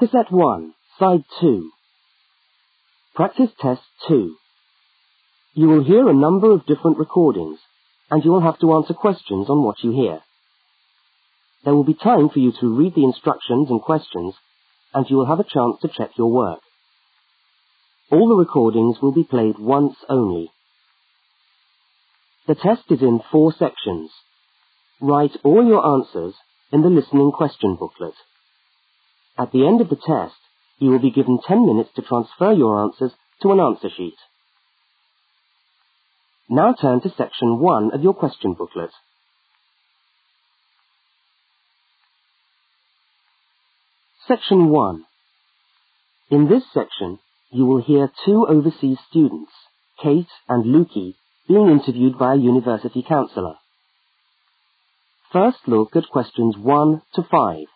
Cassette 1, Side 2. Practice Test 2. You will hear a number of different recordings, and you will have to answer questions on what you hear. There will be time for you to read the instructions and questions, and you will have a chance to check your work. All the recordings will be played once only. The test is in four sections. Write all your answers in the listening question booklet. At the end of the test, you will be given 10 minutes to transfer your answers to an answer sheet. Now turn to section 1 of your question booklet. Section 1. In this section, you will hear two overseas students, Kate and Lukey, being interviewed by a university counsellor. First look at questions 1 to 5.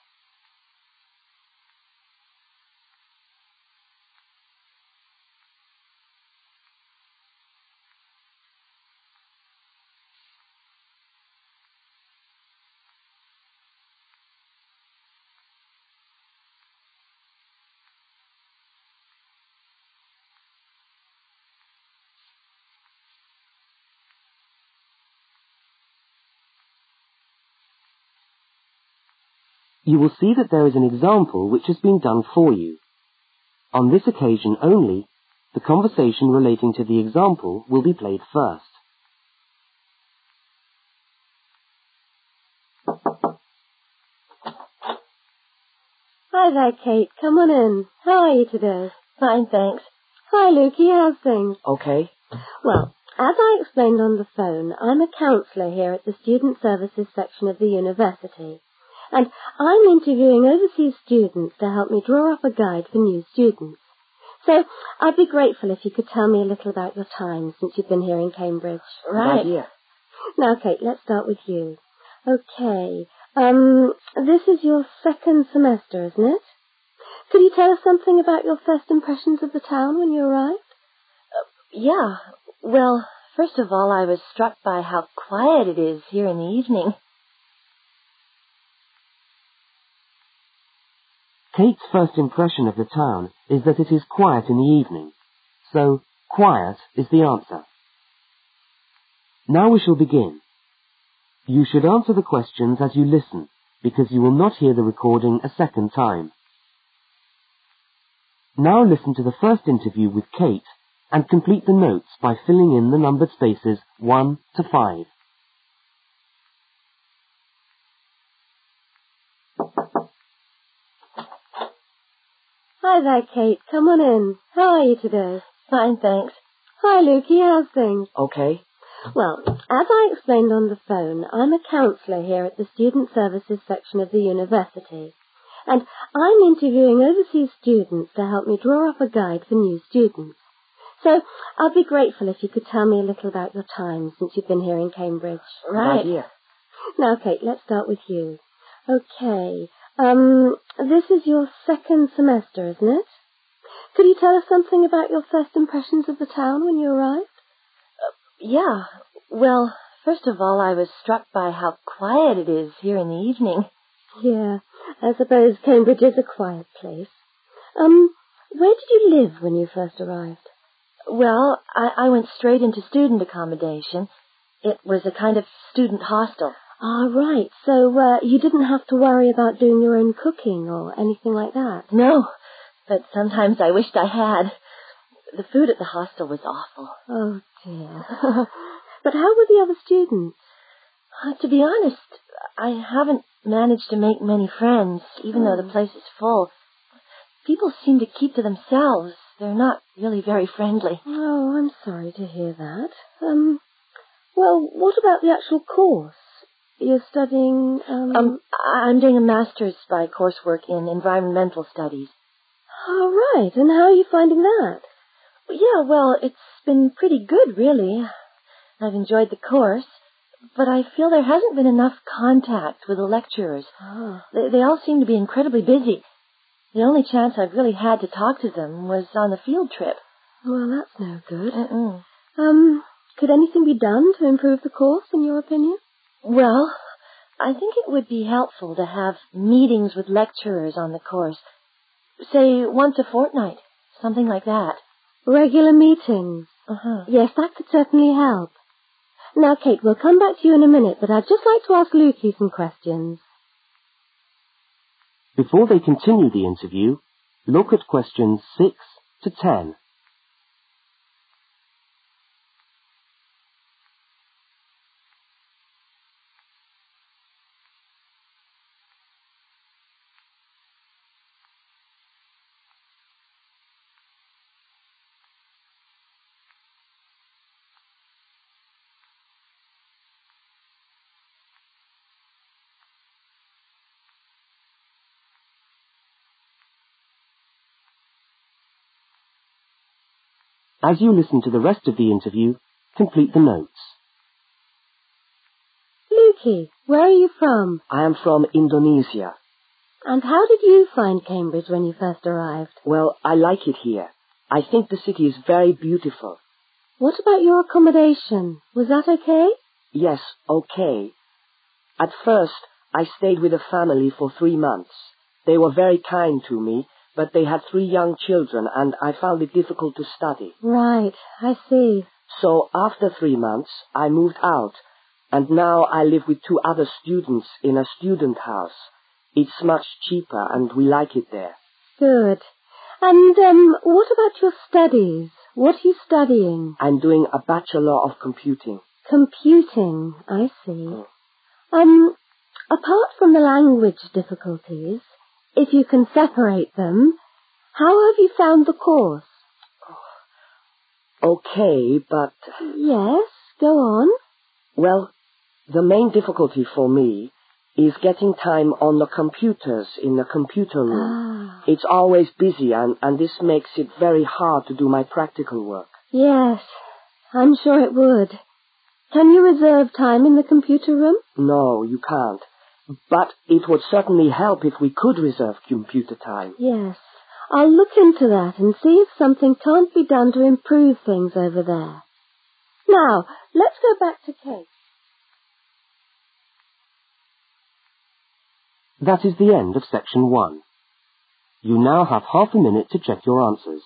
You will see that there is an example which has been done for you. On this occasion only, the conversation relating to the example will be played first. Hi there, Kate. Come on in. How are you today? Fine, thanks. Hi, Lukey. How's things? Okay. Well, as I explained on the phone, I'm a counsellor here at the Student Services section of the university. And I'm interviewing overseas students to help me draw up a guide for new students. So I'd be grateful if you could tell me a little about your time since you've been here in Cambridge. Right. Now, Kate, let's start with you. Okay. Um, this is your second semester, isn't it? Could you tell us something about your first impressions of the town when you arrived? Yeah. Well, first of all, I was struck by how quiet it is here in the evening. Kate's first impression of the town is that it is quiet in the evening. So, quiet is the answer. Now we shall begin. You should answer the questions as you listen, because you will not hear the recording a second time. Now listen to the first interview with Kate and complete the notes by filling in the numbered spaces 1 to 5. Hi there, Kate. Come on in. How are you today? Fine, thanks. Hi, Lukey. How's things? Okay. Well, as I explained on the phone, I'm a counsellor here at the Student Services section of the university. And I'm interviewing overseas students to help me draw up a guide for new students. So I'd be grateful if you could tell me a little about your time since you've been here in Cambridge. Right. Idea. Now, Kate, let's start with you. Okay. Um, this is your second semester, isn't it? Could you tell us something about your first impressions of the town when you arrived? Yeah. Well, first of all, I was struck by how quiet it is here in the evening. Yeah, I suppose Cambridge is a quiet place. Um, where did you live when you first arrived? Well, I, I went straight into student accommodation. It was a kind of student hostel. Ah, right. So, uh, you didn't have to worry about doing your own cooking or anything like that? No, but sometimes I wished I had. The food at the hostel was awful. Oh, dear. but how were the other students? Uh, to be honest, I haven't managed to make many friends, even though the place is full. People seem to keep to themselves. They're not really very friendly. Oh, I'm sorry to hear that. Um, well, what about the actual course? You're studying, um... Um, I'm doing a master's by coursework in environmental studies. All right, and how are you finding that? Yeah, well, it's been pretty good, really. I've enjoyed the course, but I feel there hasn't been enough contact with the lecturers. Oh. They, they all seem to be incredibly busy. The only chance I've really had to talk to them was on the field trip. Well, that's no good. Mm-mm. Um, could anything be done to improve the course, in your opinion? Well, I think it would be helpful to have meetings with lecturers on the course. Say once a fortnight, something like that. Regular meetings. Uh-huh. Yes, that could certainly help. Now, Kate, we'll come back to you in a minute, but I'd just like to ask Lukey some questions. Before they continue the interview, look at questions 6 to 10. As you listen to the rest of the interview, complete the notes. Lukey, where are you from? I am from Indonesia. And how did you find Cambridge when you first arrived? Well, I like it here. I think the city is very beautiful. What about your accommodation? Was that okay? Yes, okay. At first, I stayed with a family for three months. They were very kind to me, but they had three young children and I found it difficult to study. Right, I see. So after three months, I moved out, and now I live with two other students in a student house. It's much cheaper and we like it there. Good. And, um, what about your studies? What are you studying? I'm doing a Bachelor of Computing. Computing, I see. Mm. Um, apart from the language difficulties, if you can separate them, how have you found the course? Okay, but, Yes, go on. well, the main difficulty for me is getting time on the computers in the computer room. Ah, It's always busy and, and this makes it very hard to do my practical work. yes, I'm sure it would. Can you reserve time in the computer room? No, you can't. But it would certainly help if we could reserve computer time. Yes. I'll look into that and see if something can't be done to improve things over there. Now, let's go back to Kate. That is the end of section 1. You now have half a minute to check your answers.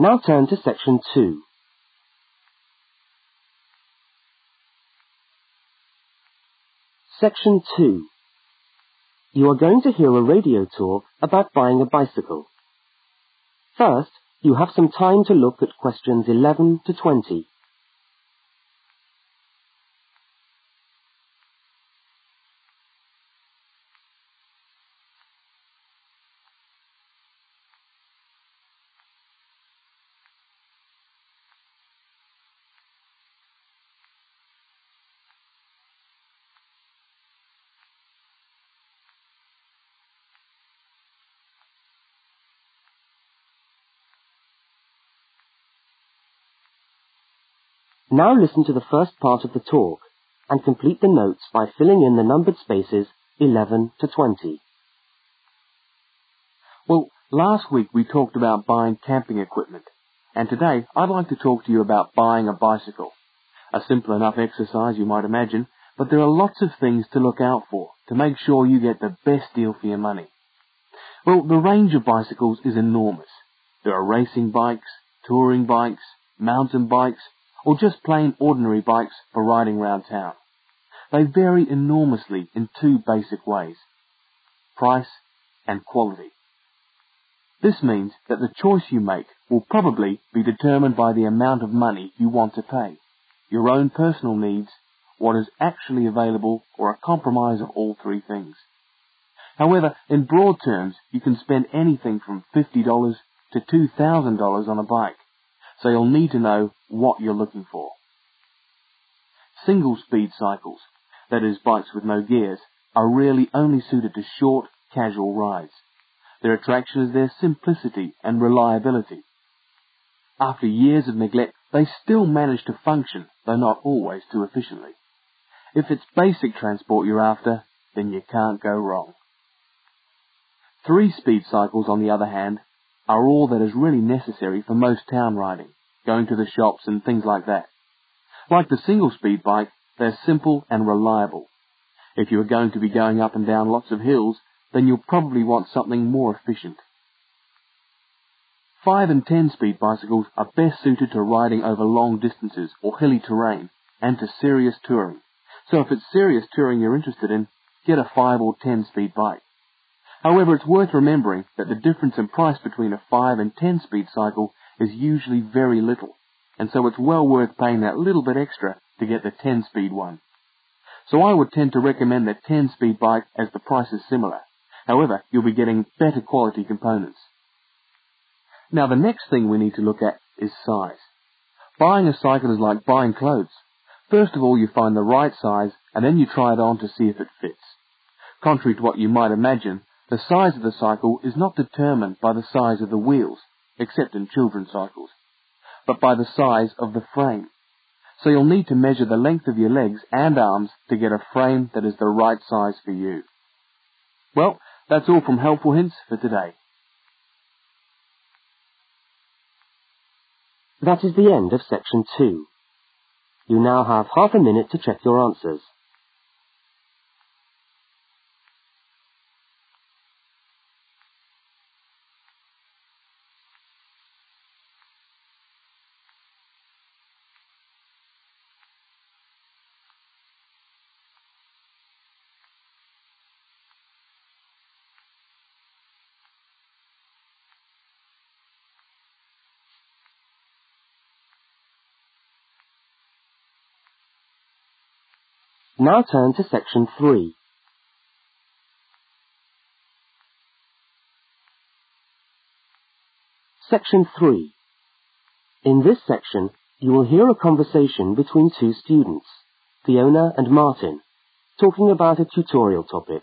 Now turn to section 2. Section 2. You are going to hear a radio talk about buying a bicycle. First, you have some time to look at questions 11 to 20. Now listen to the first part of the talk and complete the notes by filling in the numbered spaces 11 to 20. Well, last week we talked about buying camping equipment, and today I'd like to talk to you about buying a bicycle. A simple enough exercise, you might imagine, but there are lots of things to look out for to make sure you get the best deal for your money. Well, the range of bicycles is enormous. There are racing bikes, touring bikes, mountain bikes, or just plain ordinary bikes for riding around town. They vary enormously in two basic ways. Price and quality. This means that the choice you make will probably be determined by the amount of money you want to pay, your own personal needs, what is actually available, or a compromise of all three things. However, in broad terms, you can spend anything from $50 to $2,000 on a bike, so you'll need to know what you're looking for. Single speed cycles, that is bikes with no gears, are really only suited to short, casual rides. Their attraction is their simplicity and reliability. After years of neglect, they still manage to function, though not always too efficiently. If it's basic transport you're after, then you can't go wrong. Three speed cycles, on the other hand, are all that is really necessary for most town riding, going to the shops and things like that. Like the single speed bike, they're simple and reliable. If you are going to be going up and down lots of hills, then you'll probably want something more efficient. 5 and 10 speed bicycles are best suited to riding over long distances or hilly terrain and to serious touring. So if it's serious touring you're interested in, get a 5 or 10 speed bike. However, it's worth remembering that the difference in price between a 5 and 10 speed cycle is usually very little, and so it's well worth paying that little bit extra to get the 10 speed one. So I would tend to recommend the 10 speed bike as the price is similar. However, you'll be getting better quality components. Now the next thing we need to look at is size. Buying a cycle is like buying clothes. First of all, you find the right size and then you try it on to see if it fits. Contrary to what you might imagine, the size of the cycle is not determined by the size of the wheels, except in children's cycles, but by the size of the frame. So you'll need to measure the length of your legs and arms to get a frame that is the right size for you. Well, that's all from Helpful Hints for today. That is the end of section two. You now have half a minute to check your answers. Now turn to section 3. Section 3. In this section, you will hear a conversation between two students, Fiona and Martin, talking about a tutorial topic.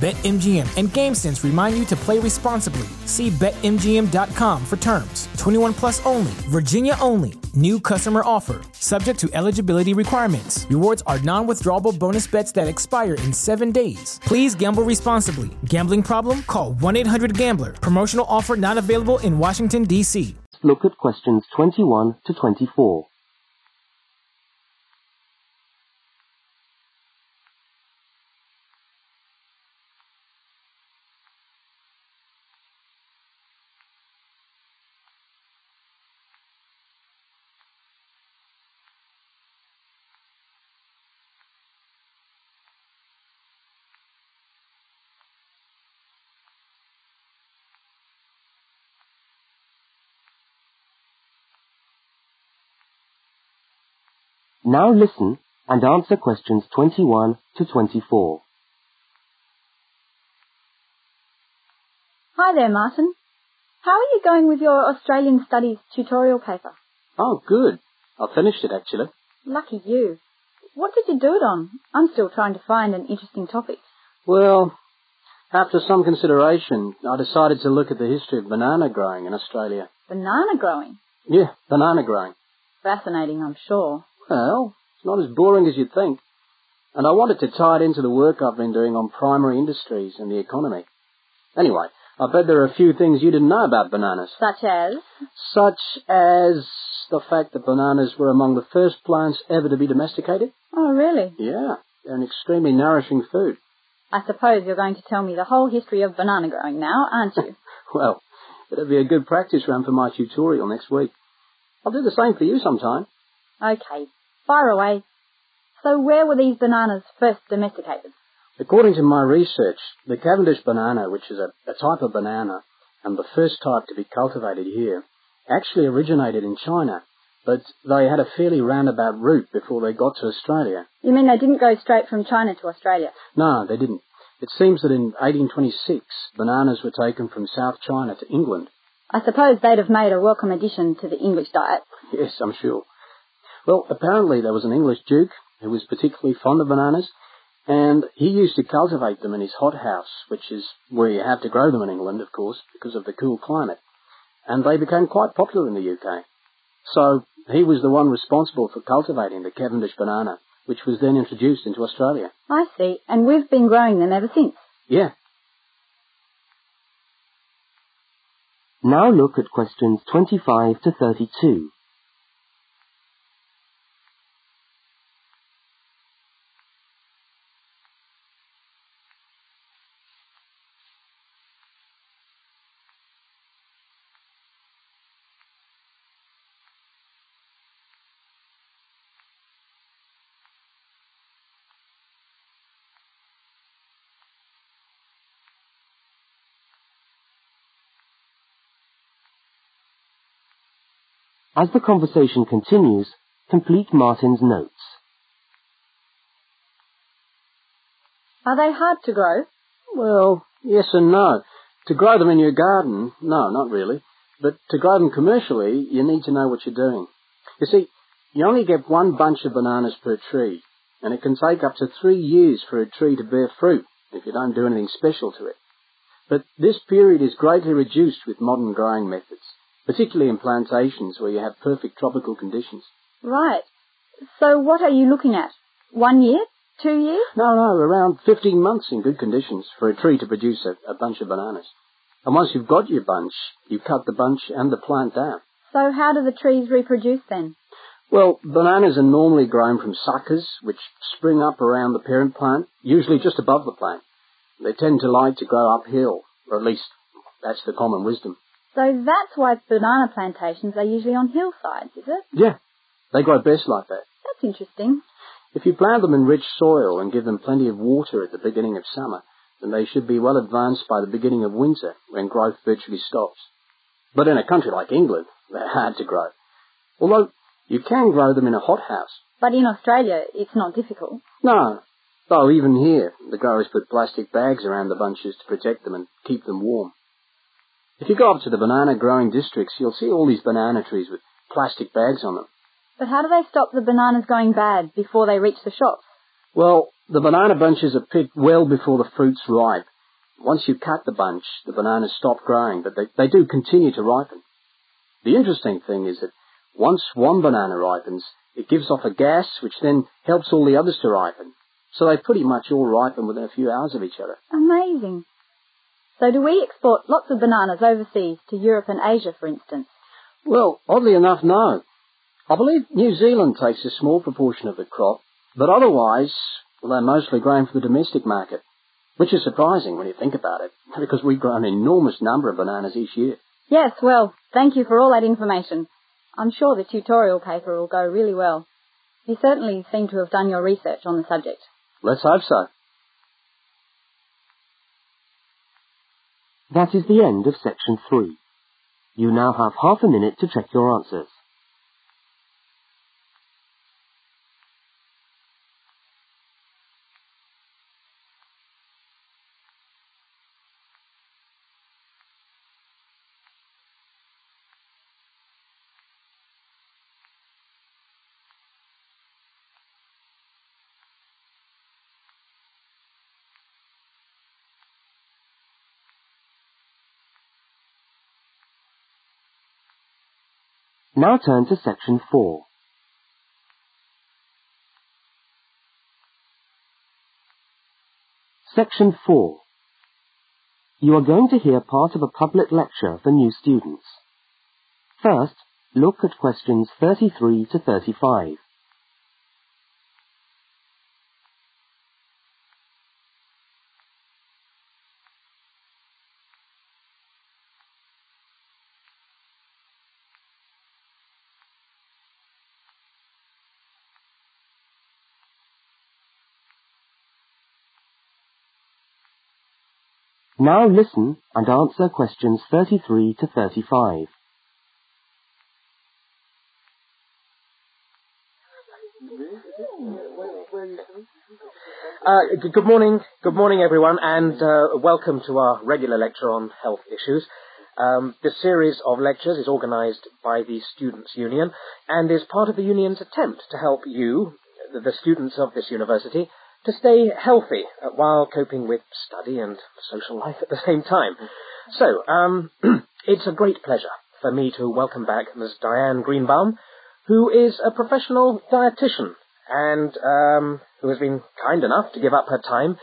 BetMGM and GameSense remind you to play responsibly. See BetMGM.com for terms. 21 plus only, Virginia only. New customer offer. Subject to eligibility requirements. Rewards are non withdrawable bonus bets that expire in seven days. Please gamble responsibly. Gambling problem? Call 1 800 Gambler. Promotional offer not available in Washington, D.C. look at questions 21 to 24. Now listen and answer questions 21 to 24. Hi there, Martin. How are you going with your Australian Studies tutorial paper? Oh, good. I finished it actually. Lucky you. What did you do it on? I'm still trying to find an interesting topic. Well, after some consideration, I decided to look at the history of banana growing in Australia. Banana growing? Yeah, banana growing. Fascinating, I'm sure. Well, it's not as boring as you'd think. And I wanted to tie it into the work I've been doing on primary industries and the economy. Anyway, I bet there are a few things you didn't know about bananas. Such as? Such as the fact that bananas were among the first plants ever to be domesticated. Oh, really? Yeah, they're an extremely nourishing food. I suppose you're going to tell me the whole history of banana growing now, aren't you? well, it'll be a good practice run for my tutorial next week. I'll do the same for you sometime. Okay, fire away. So where were these bananas first domesticated? According to my research, the Cavendish banana, which is a, a type of banana and the first type to be cultivated here, actually originated in China, but they had a fairly roundabout route before they got to Australia. You mean they didn't go straight from China to Australia? No, they didn't. It seems that in 1826, bananas were taken from South China to England. I suppose they'd have made a welcome addition to the English diet. Yes, I'm sure. Well, apparently there was an English duke who was particularly fond of bananas, and he used to cultivate them in his hothouse, which is where you have to grow them in England, of course, because of the cool climate. And they became quite popular in the UK. So he was the one responsible for cultivating the Cavendish banana, which was then introduced into Australia. I see, and we've been growing them ever since. Yeah. Now look at questions 25 to 32. As the conversation continues, complete Martin's notes. Are they hard to grow? Well, yes and no. To grow them in your garden, no, not really. But to grow them commercially, you need to know what you're doing. You see, you only get one bunch of bananas per tree, and it can take up to three years for a tree to bear fruit if you don't do anything special to it. But this period is greatly reduced with modern growing methods particularly in plantations where you have perfect tropical conditions. Right. So what are you looking at? One year? Two years? No, no, around 15 months in good conditions for a tree to produce a, a bunch of bananas. And once you've got your bunch, you cut the bunch and the plant down. So how do the trees reproduce then? Well, bananas are normally grown from suckers, which spring up around the parent plant, usually just above the plant. They tend to like to grow uphill, or at least that's the common wisdom. So that's why banana plantations are usually on hillsides, is it? Yeah. They grow best like that. That's interesting. If you plant them in rich soil and give them plenty of water at the beginning of summer, then they should be well advanced by the beginning of winter, when growth virtually stops. But in a country like England, they're hard to grow. Although you can grow them in a hothouse. But in Australia, it's not difficult. No. Though even here, the growers put plastic bags around the bunches to protect them and keep them warm. If you go up to the banana growing districts, you'll see all these banana trees with plastic bags on them. But how do they stop the bananas going bad before they reach the shops? Well, the banana bunches are picked well before the fruit's ripe. Once you cut the bunch, the bananas stop growing, but they, they do continue to ripen. The interesting thing is that once one banana ripens, it gives off a gas which then helps all the others to ripen. So they pretty much all ripen within a few hours of each other. Amazing. So do we export lots of bananas overseas to Europe and Asia, for instance? Well, oddly enough, no. I believe New Zealand takes a small proportion of the crop, but otherwise, they're mostly grown for the domestic market, which is surprising when you think about it, because we grow an enormous number of bananas each year. Yes, well, thank you for all that information. I'm sure the tutorial paper will go really well. You certainly seem to have done your research on the subject. Let's hope so. That is the end of section 3. You now have half a minute to check your answers. Now turn to section 4. Section 4. You are going to hear part of a public lecture for new students. First, look at questions 33 to 35. Now listen and answer questions 33 to 35. Uh, good morning, good morning everyone, and uh, welcome to our regular lecture on health issues. Um, this series of lectures is organised by the Students' Union and is part of the Union's attempt to help you, the, the students of this university, to stay healthy uh, while coping with study and social life at the same time. So, um, it's a great pleasure for me to welcome back Ms. Diane Greenbaum, who is a professional dietitian and um, who has been kind enough to give up her time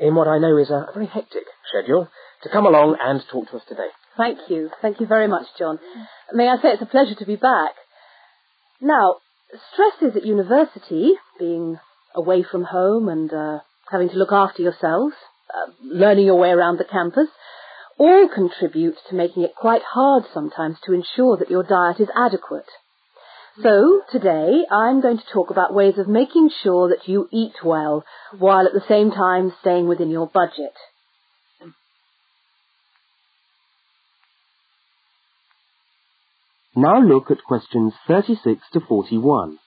in what I know is a very hectic schedule to come along and talk to us today. Thank you. Thank you very much, John. May I say it's a pleasure to be back. Now, stresses at university, being away from home and uh, having to look after yourselves, uh, learning your way around the campus, all contribute to making it quite hard sometimes to ensure that your diet is adequate. So, today I'm going to talk about ways of making sure that you eat well while at the same time staying within your budget. Now look at questions 36 to 41.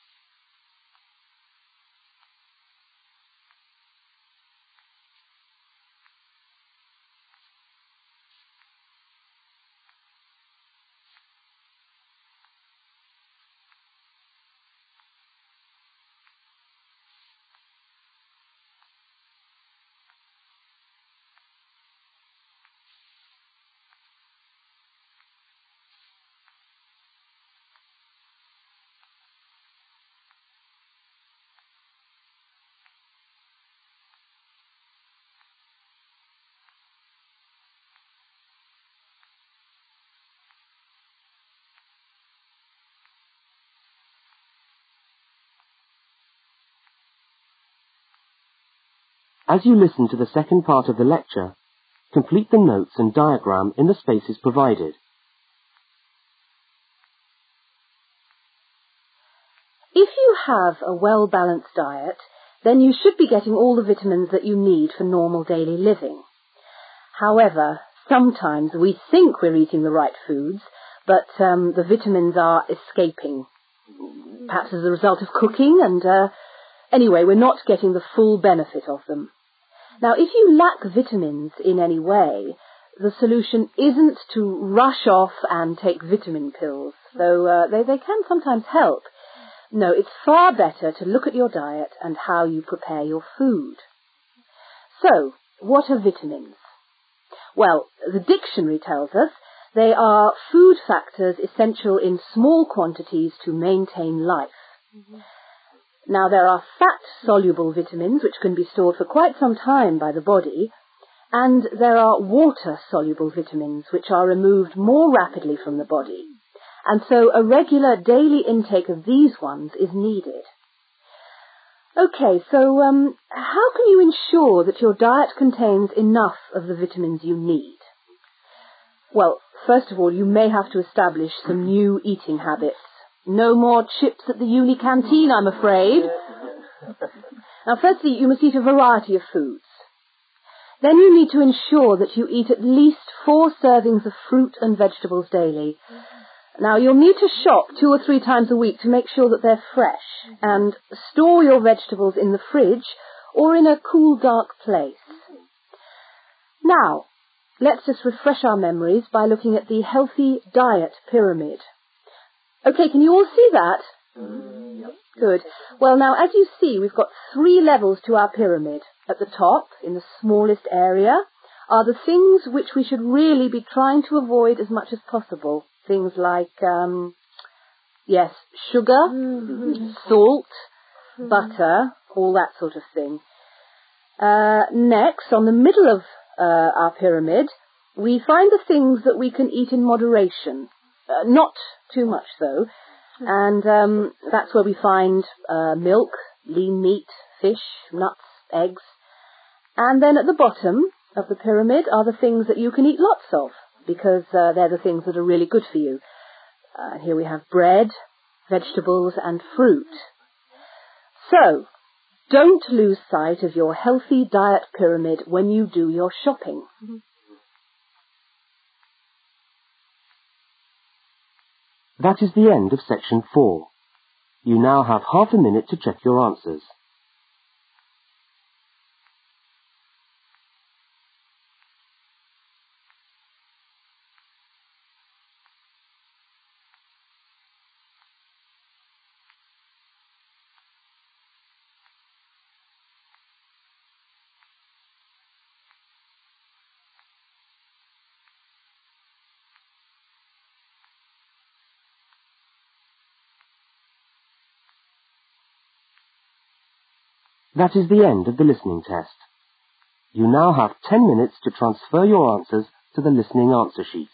As you listen to the second part of the lecture, complete the notes and diagram in the spaces provided. If you have a well-balanced diet, then you should be getting all the vitamins that you need for normal daily living. However, sometimes we think we're eating the right foods, but um, the vitamins are escaping, perhaps as a result of cooking, and uh, anyway, we're not getting the full benefit of them. Now, if you lack vitamins in any way, the solution isn't to rush off and take vitamin pills, though uh, they, they can sometimes help. No, it's far better to look at your diet and how you prepare your food. So, what are vitamins? Well, the dictionary tells us they are food factors essential in small quantities to maintain life. Mm-hmm. Now there are fat-soluble vitamins which can be stored for quite some time by the body, and there are water-soluble vitamins which are removed more rapidly from the body and so a regular daily intake of these ones is needed. Okay, so um, how can you ensure that your diet contains enough of the vitamins you need? Well, first of all, you may have to establish some new eating habits. No more chips at the uni canteen, I'm afraid. now, firstly, you must eat a variety of foods. Then you need to ensure that you eat at least four servings of fruit and vegetables daily. Now you'll need to shop two or three times a week to make sure that they're fresh and store your vegetables in the fridge or in a cool dark place. Now, let's just refresh our memories by looking at the healthy diet pyramid. Okay, can you all see that? Good. Well now, as you see, we've got three levels to our pyramid. At the top, in the smallest area, are the things which we should really be trying to avoid as much as possible things like, um, yes, sugar, mm-hmm. salt, mm-hmm. butter, all that sort of thing. Uh, next, on the middle of uh, our pyramid, we find the things that we can eat in moderation. Uh, not too much, though. And um, that's where we find uh, milk, lean meat, fish, nuts, eggs. And then at the bottom of the pyramid are the things that you can eat lots of, because uh, they're the things that are really good for you. Uh, here we have bread, vegetables, and fruit. So, don't lose sight of your healthy diet pyramid when you do your shopping. That is the end of section four. You now have half a minute to check your answers. That is the end of the listening test. You now have 10 minutes to transfer your answers to the listening answer sheet.